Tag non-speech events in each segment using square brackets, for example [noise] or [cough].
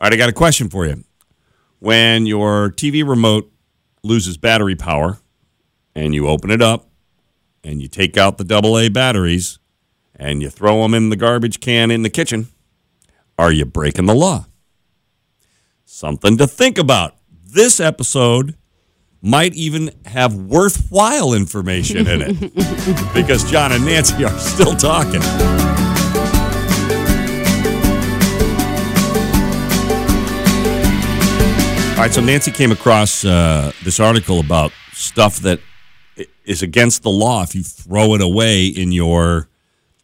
All right, I got a question for you. When your TV remote loses battery power and you open it up and you take out the AA batteries and you throw them in the garbage can in the kitchen, are you breaking the law? Something to think about. This episode might even have worthwhile information in it [laughs] because John and Nancy are still talking. All right, so Nancy came across uh, this article about stuff that is against the law if you throw it away in your,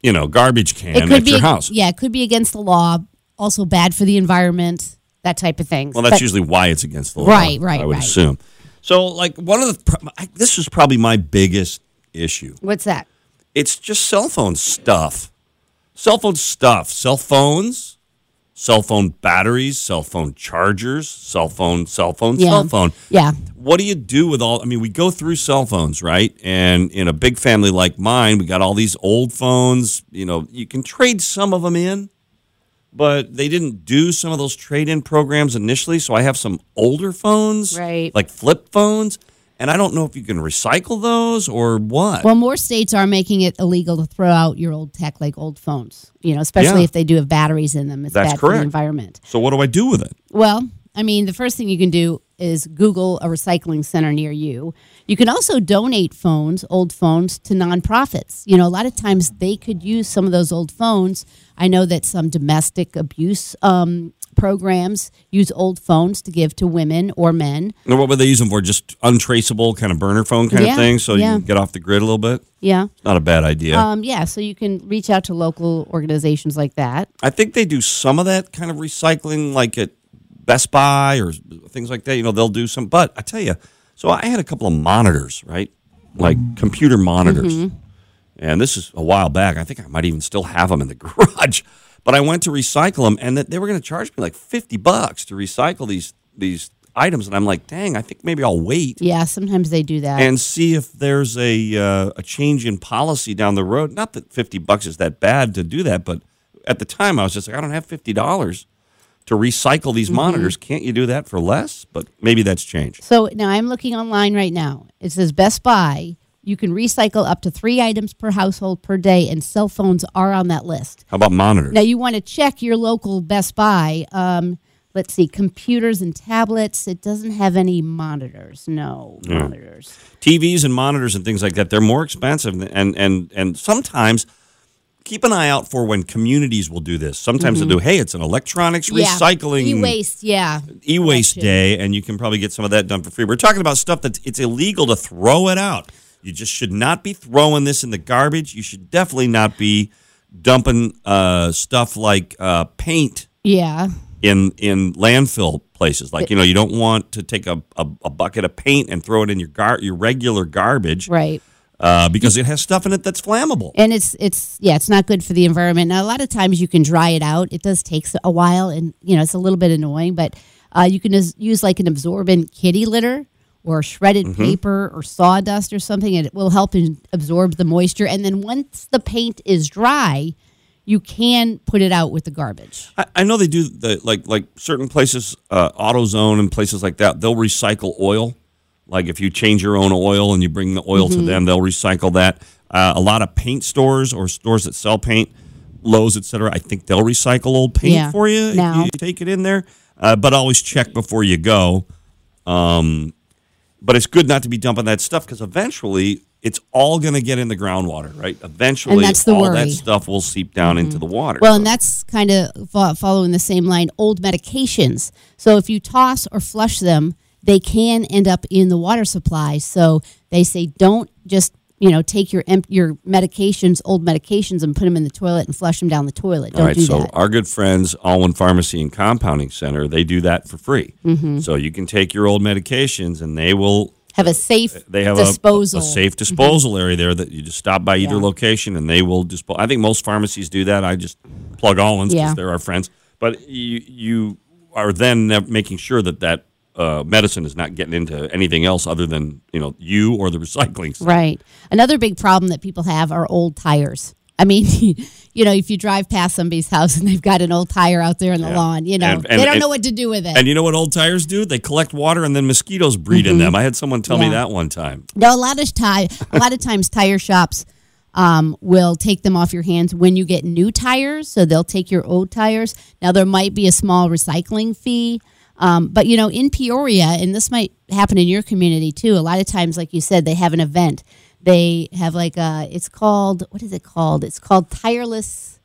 you know, garbage can at be your house. yeah, it could be against the law. Also bad for the environment, that type of thing. Well, that's usually why it's against the law. Right, right, I would right. assume. So, like, one of the I, this is probably my biggest issue. What's that? It's just cell phone stuff. Cell phone stuff. Cell phones, cell phone batteries, cell phone chargers, cell phone, cell phone, Yeah. cell phone. Yeah. What do you do with all? I mean, we go through cell phones, right? And in a big family like mine, we got all these old phones. You know, you can trade some of them in, but they didn't do some of those trade-in programs initially. So I have some older phones, Right. Like flip phones, and I don't know if you can recycle those or what. Well, more states are making it illegal to throw out your old tech, like old phones. You know, especially Yeah. if they do have batteries in them. It's That's bad for correct. the environment. so what do I do with it? Well, I mean, the first thing you can do is Google a recycling center near you. You can also donate phones, old phones, to nonprofits. You know, a lot of times they could use some of those old phones. I know that some domestic abuse um, programs use old phones to give to women or men. And what would they use them for? Just untraceable kind of burner phone kind Yeah, of thing, so yeah. you can get off the grid a little bit. Yeah. Not a bad idea. Um, yeah, so you can reach out to local organizations like that. I think they do some of that kind of recycling, like at Best Buy or things like that. You know, they'll do some. But I tell you, so I had a couple of monitors, right? Like computer monitors. Mm-hmm. And this is a while back. I think I might even still have them in the [laughs] garage. But I went to recycle them, and that they were going to charge me like fifty bucks to recycle these these items. And I'm like, dang, I think maybe I'll wait Yeah, sometimes they do that. and see if there's a uh, a change in policy down the road. Not that fifty bucks is that bad to do that, but at the time I was just like, I don't have fifty dollars to recycle these Mm-hmm. monitors. Can't you do that for less? But maybe that's changed. So now I'm looking online right now. It says Best Buy. You can recycle up to three items per household per day, and cell phones are on that list. How about monitors? Now you want to check your local Best Buy. Um, let's see, computers and tablets. It doesn't have any monitors. No monitors. TVs and monitors and things like that. They're more expensive, and and and sometimes. Keep an eye out for when communities will do this. Sometimes they'll do, hey, it's an electronics recycling Mm-hmm. e-waste. Yeah, e-waste day and you can probably get some of that done for free. We're talking about stuff that it's illegal to throw it out. You just should not be throwing this in the garbage. You should definitely not be dumping uh, stuff like uh, paint yeah. in in landfill places. Like you know, you don't want to take a, a, a bucket of paint and throw it in your gar- your regular garbage Right. uh, because it has stuff in it that's flammable. and it's it's yeah it's not good for the environment now a lot of times you can dry it out it does take a while and you know it's a little bit annoying but uh, you can use like an absorbent kitty litter or shredded Mm-hmm. paper or sawdust or something and it will help in, absorb the moisture and then once the paint is dry you can put it out with the garbage I, I know they do the like like certain places, uh, AutoZone and places like that. They'll recycle oil. Like if you change your own oil and you bring the oil Mm-hmm. to them, they'll recycle that. Uh, a lot of paint stores or stores that sell paint, Lowe's, etc. I think they'll recycle old paint Yeah, for you. if now. you take it in there, uh, but always check before you go. Um, but it's good not to be dumping that stuff because eventually it's all going to get in the groundwater, right? Eventually, all that worry. Mm-hmm. stuff will seep down into the water. Well, and that's kind of following the same line old medications. So if you toss or flush them, they can end up in the water supply. So they say don't just you know take your your medications, old medications, and put them in the toilet and flush them down the toilet. Don't All right, do so that. our good friends, Allwyn Pharmacy and Compounding Center, they do that for free. Mm-hmm. So you can take your old medications, and they will. Have a safe They have a- disposal. Mm-hmm. A, safe disposal area there that you just stop by either Yeah. location, and they will dispose. I think most pharmacies do that. I just plug Allwyn's because Yeah. they're our friends. But you you are then making sure that that uh, medicine is not getting into anything else other than you know you or the recycling. Right. Another big problem that people have are old tires. I mean, [laughs] you know, if you drive past somebody's house and they've got an old tire out there on the lawn, you know, And- and- they don't and- know what to do with it. And you know what old tires do? They collect water and then mosquitoes breed in them. I had someone tell me Mm-hmm. That one time. No, a lot of time, a lot of times, tire shops um, will take them off your hands when you get new tires. So they'll take your old tires. Now there might be a small recycling fee, um, but you know, in Peoria, and this might happen in your community too. A lot of times, like you said, they have an event. They have like a. It's called what is it called? It's called Tireless.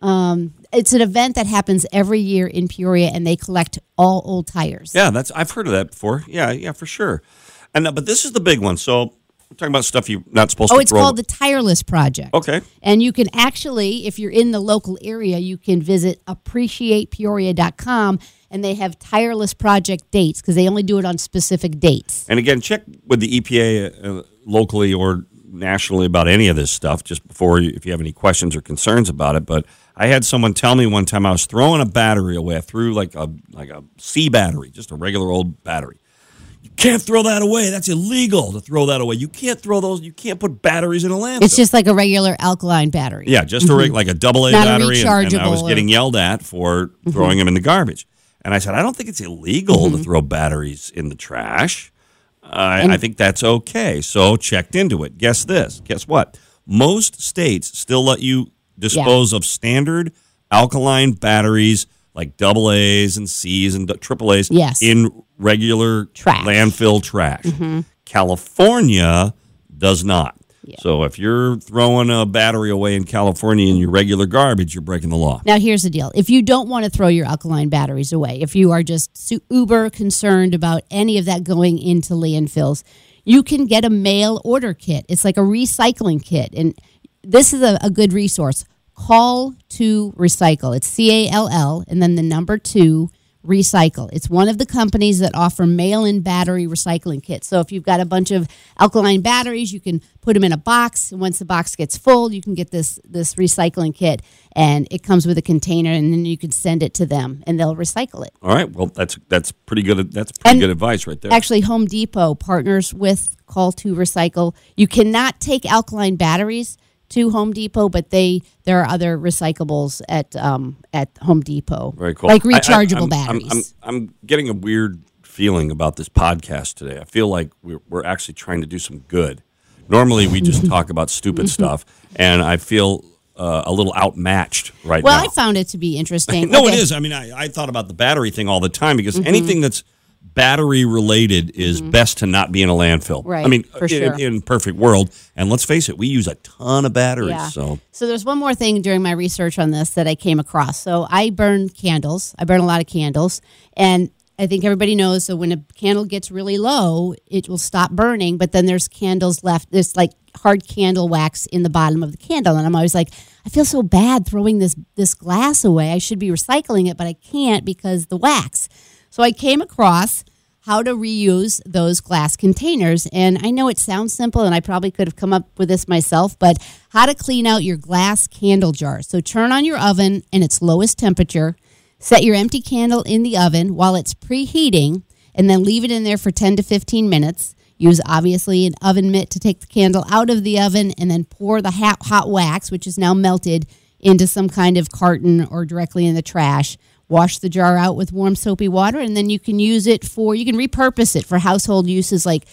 Um, it's an event that happens every year in Peoria, and they collect all old tires. Yeah, that's I've heard of that before. Yeah, yeah, for sure. And uh, but this is the big one. So we're talking about stuff you're not supposed Oh, to Oh, it's called the Tireless Project. okay. And you can actually, if you're in the local area, you can visit appreciatepeoria.com and they have tireless project dates because they only do it on specific dates. And again, check with the EPA uh, locally or nationally about any of this stuff just before you, if you have any questions or concerns about it. But I had someone tell me one time I was throwing a battery away. I threw like a like a C battery, just a regular old battery. You can't throw that away. That's illegal to throw that away. You can't throw those. You can't put batteries in a landfill. It's just like a regular alkaline battery. Yeah, just a reg- like a double A Not a battery, and, and I was or- Mm-hmm. getting yelled at for throwing them in the garbage. And I said, I don't think it's illegal Mm-hmm. to throw batteries in the trash. I I think that's okay. So checked into it. Guess this. Guess what? Most states still let you dispose of standard alkaline batteries like double A's and C's and triple A's Yes. in regular Trash. landfill trash. Mm-hmm. California does not. So if you're throwing a battery away in California in your regular garbage, you're breaking the law. Now, here's the deal. If you don't want to throw your alkaline batteries away, if you are just uber concerned about any of that going into landfills, you can get a mail order kit. It's like a recycling kit. And this is a, a good resource. Call to Recycle. It's C A L L and then the number two Recycle. It's one of the companies that offer mail in battery recycling kits. So if you've got a bunch of alkaline batteries, you can put them in a box. And once the box gets full, you can get this, this recycling kit and it comes with a container and then you can send it to them and they'll recycle it. All right. Well, that's that's pretty good. That's pretty And good advice right there. Actually, Home Depot partners with Call2Recycle. You cannot take alkaline batteries to Home Depot, but they there are other recyclables at um, at Home Depot. Very cool. Like I- I- rechargeable I'm- I'm- batteries. I'm, I'm, getting a weird feeling about this podcast today. I feel like we're, we're actually trying to do some good. Normally, we just [laughs] talk about stupid stuff, and I feel uh, a little outmatched right well, now. Well, I found it to be interesting. [laughs] No, Okay. it is. I mean, I, I thought about the battery thing all the time because Mm-hmm. anything that's battery related is mm-hmm. best to not be in a landfill. Right, I mean, for in, sure. in perfect world, and let's face it, we use a ton of batteries. Yeah. So So there's one more thing during my research on this that I came across. So I burn candles. I burn a lot of candles, and I think everybody knows. So when a candle gets really low, it will stop burning. But then there's candles left. There's like hard candle wax in the bottom of the candle, and I'm always like, I feel so bad throwing this this glass away. I should be recycling it, but I can't because the wax. So I came across how to reuse those glass containers. And I know it sounds simple, and I probably could have come up with this myself, but how to clean out your glass candle jar. So turn on your oven in its lowest temperature, set your empty candle in the oven while it's preheating, and then leave it in there for 10 to 15 minutes. Use obviously an oven mitt to take the candle out of the oven and then pour the hot, hot wax, which is now melted, into some kind of carton or directly in the trash. Wash the jar out with warm soapy water, and then you can use it for, you can repurpose it for household uses like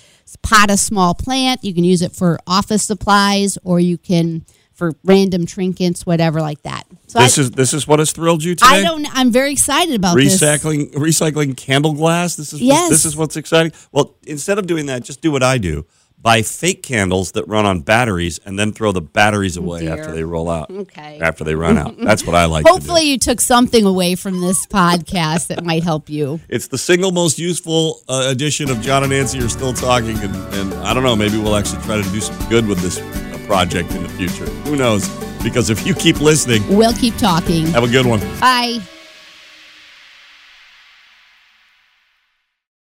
pot a small plant. You can use it for office supplies, or you can for random trinkets, whatever like that. So this I, is this is what has thrilled you today. I don't, I'm very excited about this. recycling recycling candle glass. This is Yes. this is what's exciting. Well, instead of doing that, just do what I do: buy fake candles that run on batteries, and then throw the batteries away dear. after they roll out. Okay. After they run out, that's what I like. Hopefully, to do. you took something away from this podcast that might help you. it's the single most useful uh, edition of John and Nancy are still talking, and, and I don't know. Maybe we'll actually try to do some good with this uh, project in the future. Who knows? Because if you keep listening, We'll keep talking. have a good one. Bye.